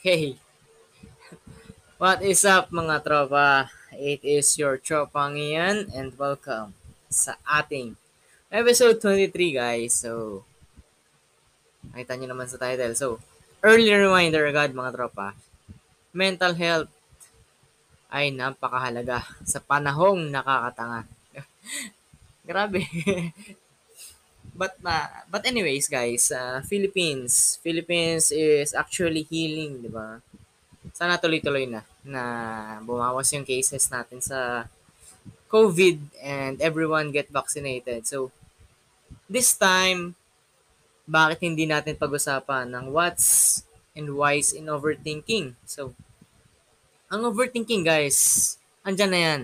Okay. What is up mga tropa? It is your tropang Ian and welcome sa ating episode 23 guys. So, nakita nyo naman sa title. So, early reminder agad mga tropa. Mental health ay napakahalaga sa panahong nakakatanga. Grabe. but uh, but anyways guys, uh, Philippines, Philippines is actually healing, 'di ba? Sana tuloy-tuloy na na bumawas yung cases natin sa COVID and everyone get vaccinated. So this time bakit hindi natin pag-usapan ng what's and why's in overthinking? So ang overthinking guys, andyan na yan.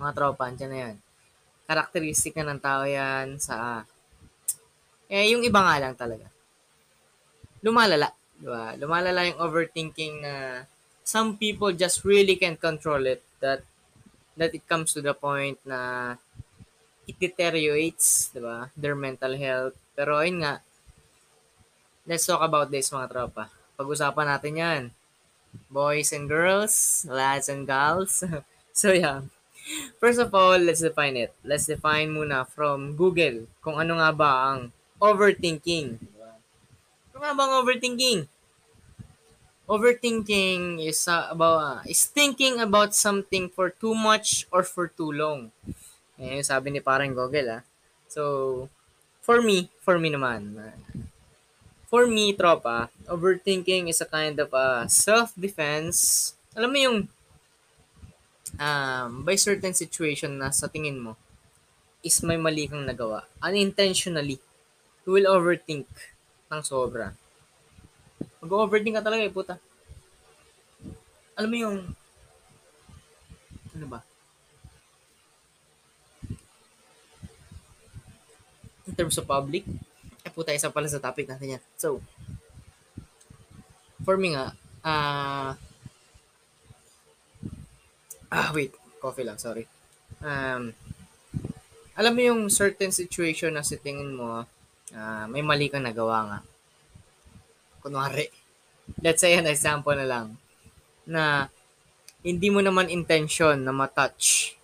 Mga tropa, andyan na yan. Karakteristik na ng tao yan sa eh, yung iba nga lang talaga. Lumalala. Di ba? Lumalala yung overthinking na some people just really can't control it. That that it comes to the point na it deteriorates, di ba? Their mental health. Pero ayun nga, let's talk about this mga tropa. Pag-usapan natin yan. Boys and girls, lads and gals. so yeah. First of all, let's define it. Let's define muna from Google kung ano nga ba ang overthinking. Ano bang overthinking? Overthinking is uh, about uh, is thinking about something for too much or for too long. Eh, sabi ni parang Google ah. So, for me, for me naman, uh, for me, tropa, overthinking is a kind of a uh, self-defense. Alam mo yung um, by certain situation na sa tingin mo is may mali kang nagawa unintentionally you will overthink ng sobra. Mag-overthink ka talaga eh, puta. Alam mo yung, ano ba? In terms of public, eh puta, isa pala sa topic natin yan. So, for me nga, ah, uh, ah, wait, coffee lang, sorry. Um, alam mo yung certain situation na sa tingin mo, uh, may mali kang nagawa nga. Kunwari, let's say an example na lang, na hindi mo naman intention na matouch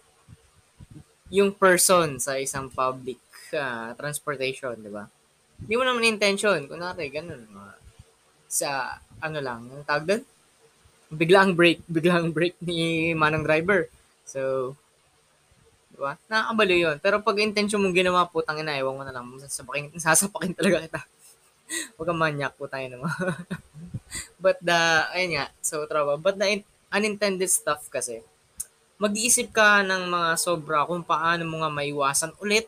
yung person sa isang public uh, transportation, di ba? Hindi mo naman intention. Kunwari, ganun. Uh, sa, ano lang, yung tawag doon? Biglang break, biglang break ni manang driver. So, ba? Diba? Nakakabalo yun. Pero pag intention mong ginawa, putang ina, ewan mo na lang. Sasapakin, sasapakin talaga kita. Huwag kang manyak, putang ina mo. but the, ayun nga, so trawa. But the unintended stuff kasi, mag-iisip ka ng mga sobra kung paano mo nga maiwasan ulit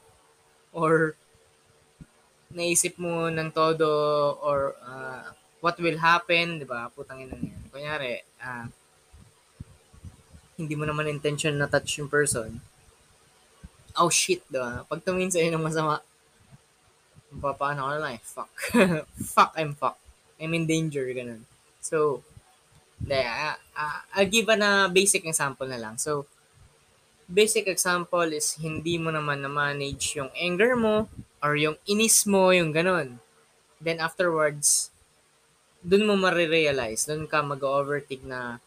or naisip mo ng todo or uh, what will happen, di ba? Putang ina yan. Kunyari, uh, hindi mo naman intention na touch yung person oh shit, diba? Pag tumingin sa'yo ng masama, papaano ka na lang eh, fuck. fuck, I'm fuck. I'm in danger, ganun. So, uh, uh, I'll give a basic example na lang. So, basic example is hindi mo naman na-manage yung anger mo or yung inis mo, yung ganun. Then afterwards, dun mo marirealize, dun ka mag-overtake na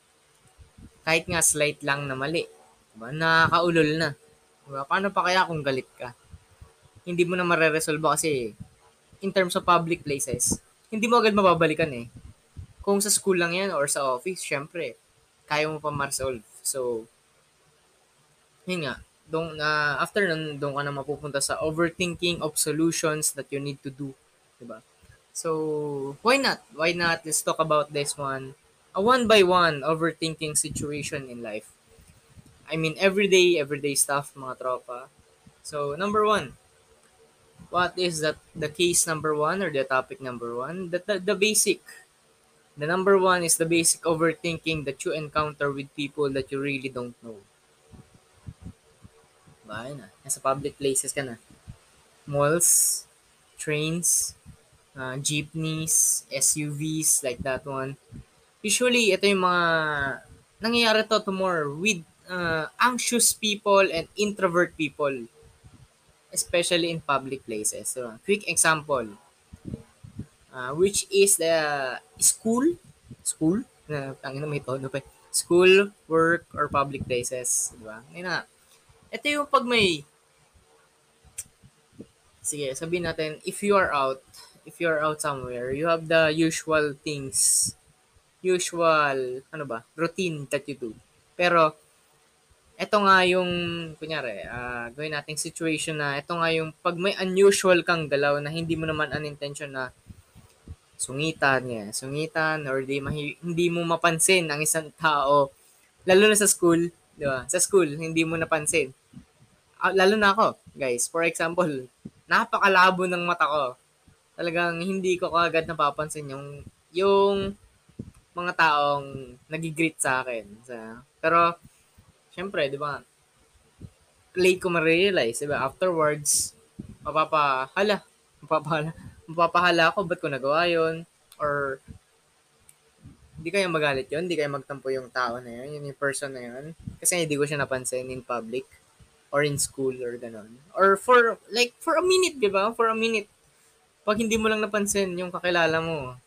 kahit nga slight lang na mali. Diba? Nakakaulol na. Diba? Paano pa kaya kung galit ka? Hindi mo na mareresolve kasi in terms of public places, hindi mo agad mababalikan eh. Kung sa school lang yan or sa office, syempre, kaya mo pa ma-resolve. So, yun nga, dong, uh, after nun, doon ka na mapupunta sa overthinking of solutions that you need to do. Diba? So, why not? Why not? Let's talk about this one. A one by one overthinking situation in life. I mean, everyday, everyday stuff, mga tropa. So, number one, what is that the case number one or the topic number one? The, the, the basic. The number one is the basic overthinking that you encounter with people that you really don't know. Ba, na. Nasa public places ka na. Malls, trains, uh, jeepneys, SUVs, like that one. Usually, ito yung mga nangyayari to to more with uh, anxious people and introvert people, especially in public places. So, quick example, uh, which is the school, school, Na, ang ina may tono pa. eh. School, work, or public places. Di ba? Na. Ito yung pag may sige, sabihin natin, if you are out, if you are out somewhere, you have the usual things, usual, ano ba, routine that you do. Pero, eto nga yung, kunyari, uh, gawin nating situation na, eto nga yung, pag may unusual kang galaw na hindi mo naman unintention na sungitan, yeah, sungitan, or di mahi, hindi mo mapansin ang isang tao, lalo na sa school, di ba? Sa school, hindi mo napansin. Uh, lalo na ako, guys. For example, napakalabo ng mata ko. Talagang hindi ko kagad napapansin yung yung mga taong nagigreet sa akin. Sa, pero, syempre, di ba, late ko ma-realize, di ba, afterwards, mapapahala, mapapahala, mapapahala ako, ba't ko nagawa yun? Or, hindi kayo magalit yun, hindi kayo magtampo yung tao na yun, yung person na yun. Kasi hindi ko siya napansin in public or in school or ganon. Or for, like, for a minute, di ba? For a minute. Pag hindi mo lang napansin yung kakilala mo,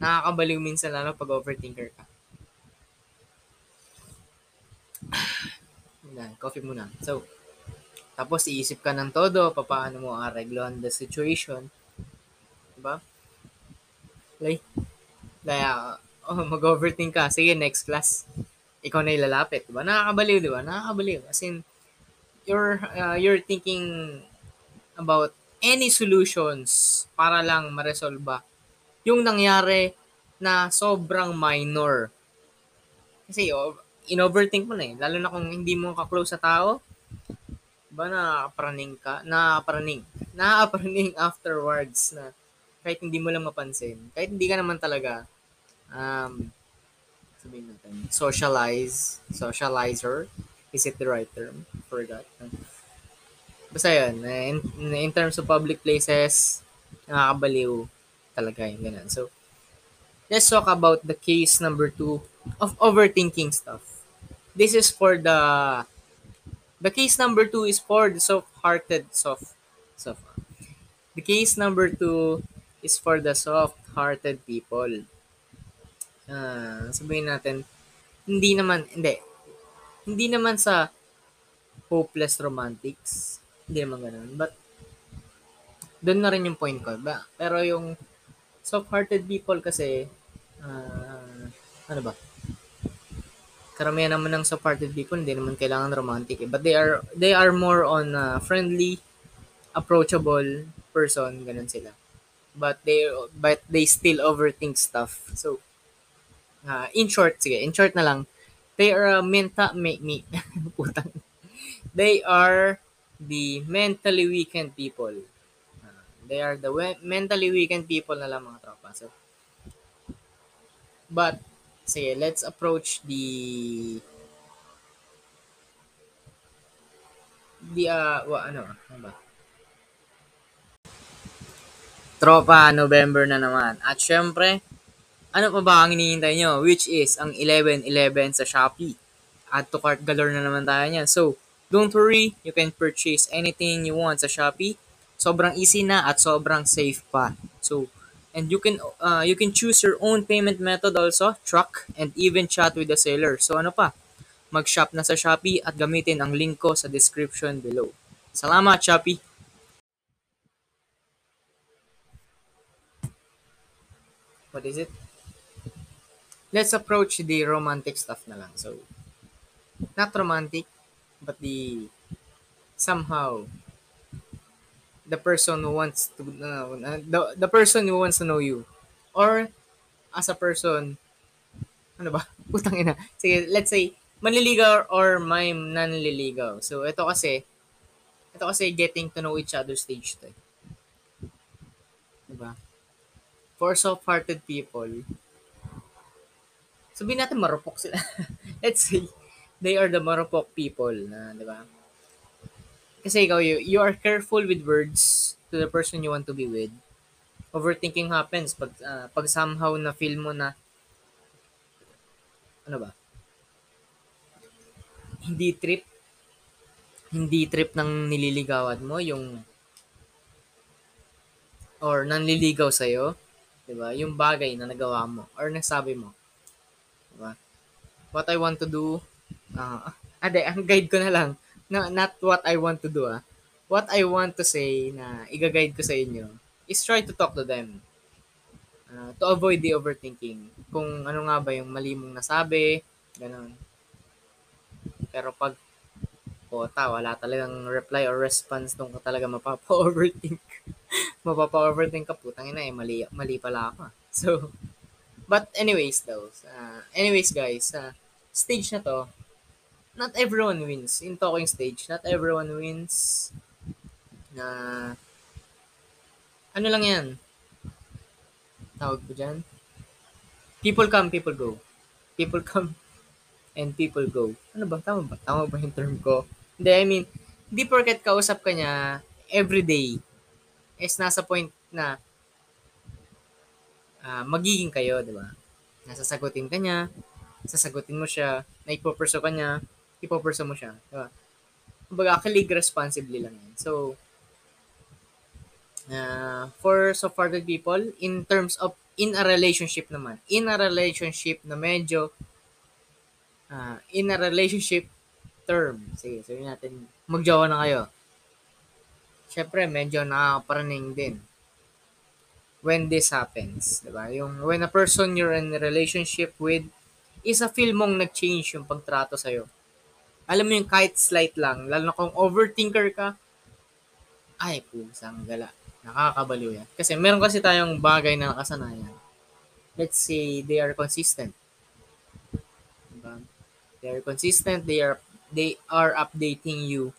nakakabaliw minsan lalo pag overthinker ka. Yan, coffee muna. So, tapos iisip ka ng todo, paano mo areglohan the situation. Diba? Like, kaya, oh, mag-overthink ka. Sige, next class. Ikaw na ilalapit. Diba? Nakakabaliw, diba? Nakakabaliw. As in, you're uh, you're thinking about any solutions para lang maresolba yung nangyari na sobrang minor. Kasi oh, in-overthink mo na eh. Lalo na kung hindi mo ka-close sa tao, ba nakaparaning ka, nakaparaning, nakaparaning afterwards na kahit hindi mo lang mapansin, kahit hindi ka naman talaga um, sabihin natin, socialize, socializer, Is it the right term? Forgot. Basta yun, in, in terms of public places, nakakabaliw talaga yung ganun. So, let's talk about the case number two of overthinking stuff. This is for the, the case number two is for the soft-hearted soft, soft. The case number two is for the soft-hearted people. Uh, sabihin natin, hindi naman, hindi, hindi naman sa hopeless romantics. Hindi naman ganun. But, doon na rin yung point ko. Ba? Pero yung soft-hearted people kasi, uh, ano ba? Karamihan naman ng soft-hearted people, hindi naman kailangan romantic. Eh. But they are, they are more on uh, friendly, approachable person, ganun sila. But they, but they still overthink stuff. So, uh, in short, sige, in short na lang, They are a menta me, me putang. They are the mentally weakened people. Uh, they are the we- mentally weakened people na lang mga tropa. So, but, sige, let's approach the the uh, wa, ano, ano ba? Tropa, November na naman. At syempre, ano pa ba ang hinihintay nyo? Which is ang 11-11 sa Shopee. Add to cart galore na naman tayo niyan. So, don't worry, you can purchase anything you want sa Shopee. Sobrang easy na at sobrang safe pa. So, and you can uh, you can choose your own payment method also, truck, and even chat with the seller. So, ano pa? Mag-shop na sa Shopee at gamitin ang link ko sa description below. Salamat, Shopee! What is it? let's approach the romantic stuff na lang. So, not romantic, but the somehow the person who wants to uh, the, the person who wants to know you or as a person ano ba putang ina sige let's say manliligaw or may nanliligaw so ito kasi ito kasi getting to know each other stage to eh. diba for soft-hearted people sabihin natin marupok sila. Let's say, they are the marupok people na, di ba? Kasi ikaw, you, you are careful with words to the person you want to be with. Overthinking happens pag, uh, pag somehow na feel mo na, ano ba? Hindi trip, hindi trip ng nililigawan mo, yung, or nanliligaw sa'yo, di ba? Yung bagay na nagawa mo, or nasabi mo what I want to do, uh, ade, ang guide ko na lang, no, not what I want to do, ah. What I want to say na iga-guide ko sa inyo is try to talk to them. Uh, to avoid the overthinking. Kung ano nga ba yung mali mong nasabi, ganun. Pero pag kota, wala talagang reply or response nung ka talaga mapapa-overthink. mapapa-overthink ka, putang ina eh, mali, mali pala ako. So, but anyways though, uh, anyways guys, uh, stage na to, not everyone wins. In talking stage, not everyone wins. Na, ano lang yan, tawag ko dyan, people come, people go. People come, and people go. Ano ba? Tama ba? Tama ba yung term ko? Hindi, I mean, di porket kausap ka niya every day is nasa point na uh, magiging kayo, di ba? Nasasagutin ka niya, sasagutin mo siya, na ipoperso ka niya, ipoperso mo siya. Di ba? Kumbaga, kilig responsibly lang yan. So, uh, for so far the people, in terms of in a relationship naman, in a relationship na medyo uh, in a relationship term. Sige, sabihin natin, magjowa na kayo. Siyempre, medyo nakakaparaning din when this happens. Diba? Yung when a person you're in a relationship with is a feel mong nag-change yung pagtrato sa'yo. Alam mo yung kahit slight lang, lalo na kung overthinker ka, ay, pusang gala. Nakakabaliw yan. Kasi meron kasi tayong bagay na nakasanayan. Let's say they are consistent. Diba? They are consistent, they are they are updating you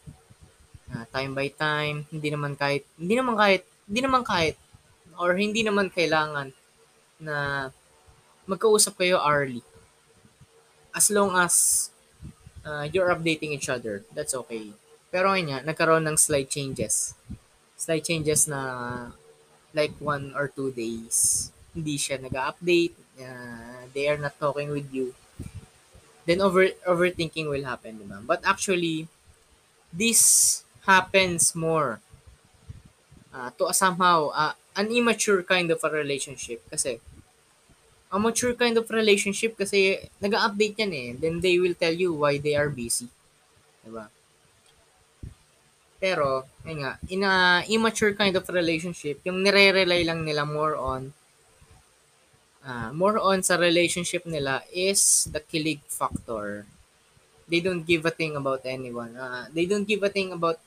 uh, time by time. Hindi naman kahit, hindi naman kahit, hindi naman kahit, or hindi naman kailangan na magkausap kayo hourly. As long as uh, you're updating each other, that's okay. Pero ngayon nga, nagkaroon ng slight changes. Slight changes na like one or two days. Hindi siya nag-update. Uh, they are not talking with you then over overthinking will happen, di ba? But actually, this happens more uh, to somehow uh, an immature kind of a relationship kasi a mature kind of relationship kasi nag-update yan eh. Then they will tell you why they are busy. Diba? Pero, ayun nga, in a immature kind of relationship, yung nire-rely lang nila more on uh, more on sa relationship nila is the kilig factor. They don't give a thing about anyone. Uh, they don't give a thing about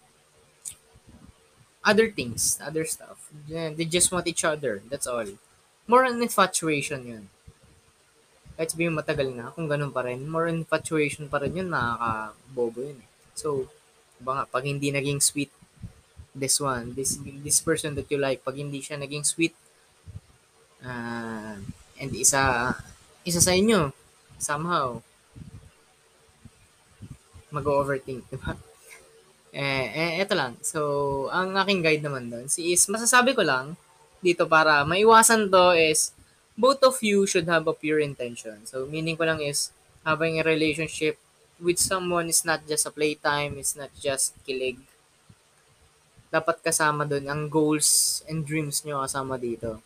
other things, other stuff. They just want each other. That's all. More on infatuation yun. Kahit sabihin matagal na, kung ganun pa rin, more on infatuation pa rin yun, nakakabobo yun. Eh. So, ba nga, pag hindi naging sweet, this one, this this person that you like, pag hindi siya naging sweet, uh, and isa isa sa inyo somehow mag-overthink, di ba? Eh, eh, eto lang. So, ang aking guide naman doon si is, masasabi ko lang, dito para maiwasan to is, both of you should have a pure intention. So, meaning ko lang is, having a relationship with someone is not just a playtime, it's not just kilig. Dapat kasama doon ang goals and dreams nyo kasama dito.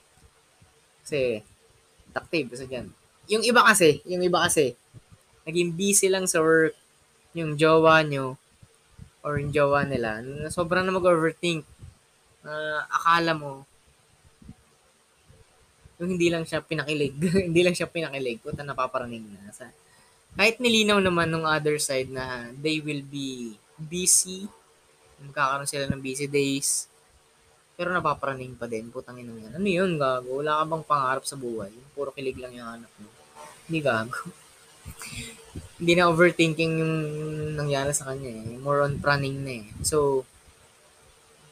Kasi, active sa dyan. Yung iba kasi, yung iba kasi, naging busy lang sa work, yung jowa nyo, or yung jowa nila, na sobrang na mag-overthink, uh, akala mo, yung hindi lang siya pinakilig, hindi lang siya pinakilig, puta napaparaning na. Sa, kahit nilinaw naman ng other side na they will be busy, magkakaroon sila ng busy days, pero napaparaning pa din, putang ina yan. Ano yun, gago? Wala ka bang pangarap sa buhay? Puro kilig lang yung anak mo. Hindi gago. Hindi na overthinking yung nangyari sa kanya eh. More on praning na eh. So,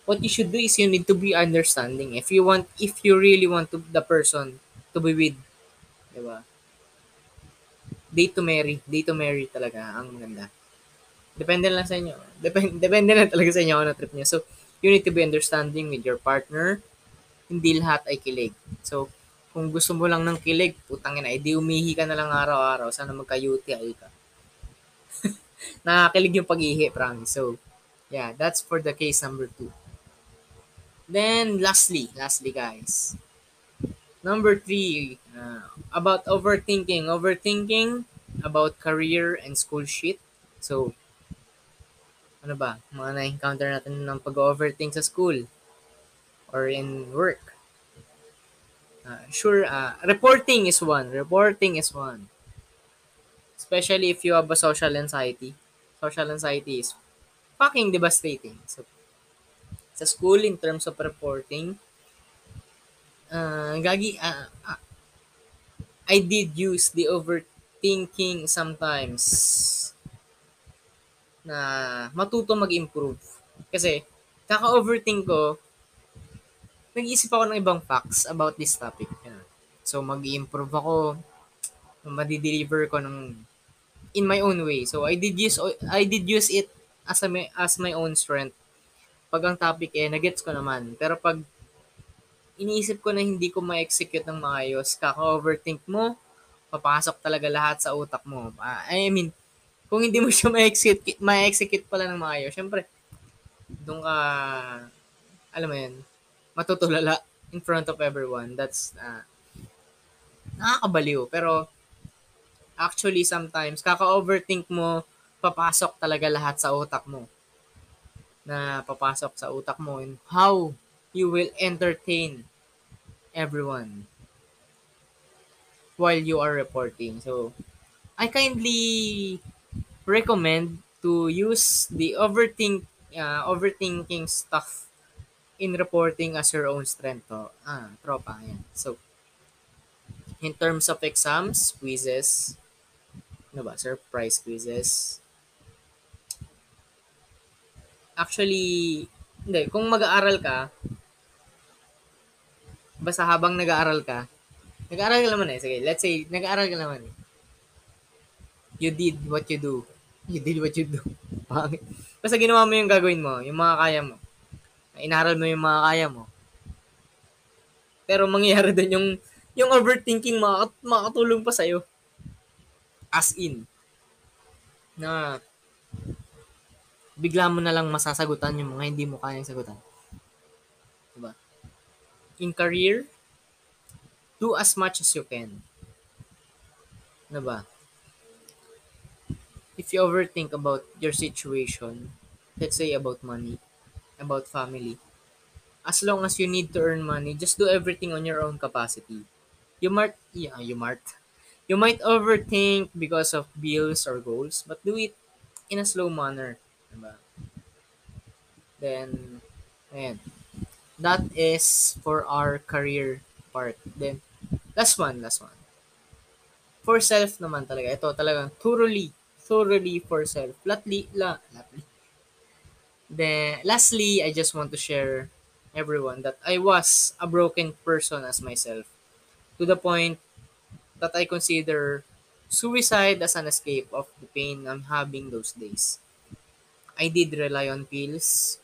what you should do is you need to be understanding. If you want, if you really want to the person to be with, di ba? Date to marry. Date to marry talaga ang maganda. Depende lang sa inyo. Depende, depende lang talaga sa inyo ano trip niya. So, you need to be understanding with your partner. Hindi lahat ay kilig. So, kung gusto mo lang ng kilig, putang ina, edi umihi ka na lang araw-araw. Sana magka-UTI ka. Nakakilig yung pag-ihi, promise. So, yeah, that's for the case number two. Then, lastly, lastly guys. Number three, uh, about overthinking. Overthinking about career and school shit. So, ano ba? Mga na-encounter natin ng pag-overthink sa school or in work. Uh, sure, uh, reporting is one. Reporting is one. Especially if you have a social anxiety. Social anxiety is fucking devastating. So, sa school, in terms of reporting, uh, gagi, uh, uh, I did use the overthinking sometimes na matuto mag-improve. Kasi, kaka-overthink ko, nag-iisip ako ng ibang facts about this topic. So, mag-improve ako, madi-deliver ko ng in my own way. So, I did use I did use it as a, as my own strength. Pag ang topic eh, nagets ko naman. Pero pag iniisip ko na hindi ko ma-execute ng maayos, kaka-overthink mo, papasok talaga lahat sa utak mo. Uh, I mean, kung hindi mo siya ma-execute, ma-execute pala ng maayos, syempre, doon ka, alam mo yan, matutulala in front of everyone. That's uh, nakakabaliw. Pero actually sometimes kaka-overthink mo, papasok talaga lahat sa utak mo. Na papasok sa utak mo and how you will entertain everyone while you are reporting. So, I kindly recommend to use the overthink uh, overthinking stuff in reporting as your own strength. Oh. Ah, tropa. Yan. So, in terms of exams, quizzes, ano ba, surprise quizzes. Actually, hindi, kung mag-aaral ka, basta habang nag-aaral ka, nag-aaral ka naman eh, sige, let's say, nag-aaral ka naman eh. You did what you do. You did what you do. basta ginawa mo yung gagawin mo, yung mga kaya mo inaral mo yung mga kaya mo. Pero mangyayari din yung yung overthinking makat makatulong pa sa'yo. As in. Na bigla mo na lang masasagutan yung mga hindi mo kayang sagutan. Diba? In career, do as much as you can. Diba? If you overthink about your situation, let's say about money, about family. As long as you need to earn money, just do everything on your own capacity. You might, yeah, you might, you might overthink because of bills or goals, but do it in a slow manner. Diba? Then, ayan. That is for our career part. Then, last one, last one. For self naman talaga. Ito talagang thoroughly, thoroughly for self. Latly, la, latly, then, lastly, I just want to share everyone that I was a broken person as myself to the point that I consider suicide as an escape of the pain I'm having those days. I did rely on pills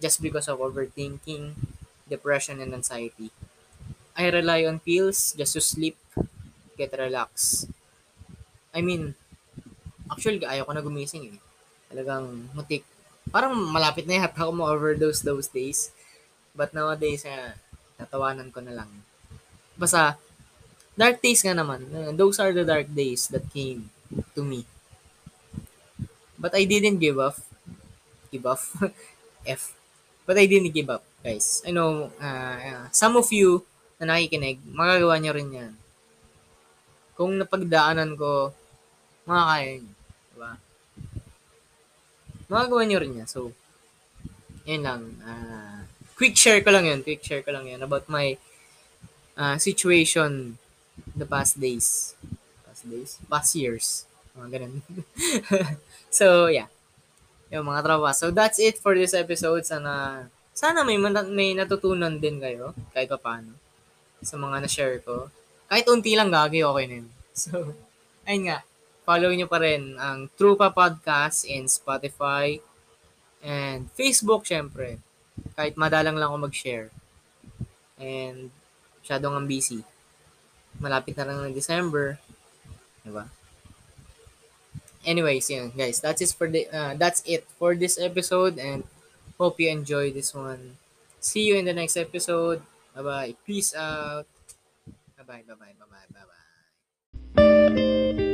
just because of overthinking, depression, and anxiety. I rely on pills just to sleep, get relaxed. I mean, actually, ayaw ko na gumising eh. Talagang mutik parang malapit na yata ako ma-overdose those days. But nowadays, uh, tatawanan ko na lang. Basta, dark days nga naman. Those are the dark days that came to me. But I didn't give up. Give up. F. But I didn't give up, guys. I know, uh, some of you na nakikinig, magagawa nyo rin yan. Kung napagdaanan ko, makakaya nyo. Diba? magagawa nyo rin yan. So, yun lang. Uh, quick share ko lang yun. Quick share ko lang yun about my uh, situation the past days. Past days? Past years. Mga ganun. so, yeah. Yung mga tropa. So, that's it for this episode. Sana, sana may, may natutunan din kayo. Kahit pa paano. Sa mga na-share ko. Kahit unti lang gagi, okay na yun. So, ayun nga follow nyo pa rin ang Trupa Podcast in Spotify and Facebook, syempre. Kahit madalang lang ako mag-share. And masyadong ang busy. Malapit na lang ng December. Diba? anyways yun guys that's it for the uh, that's it for this episode and hope you enjoy this one. See you in the next episode. Bye bye peace out. Bye bye bye bye bye bye bye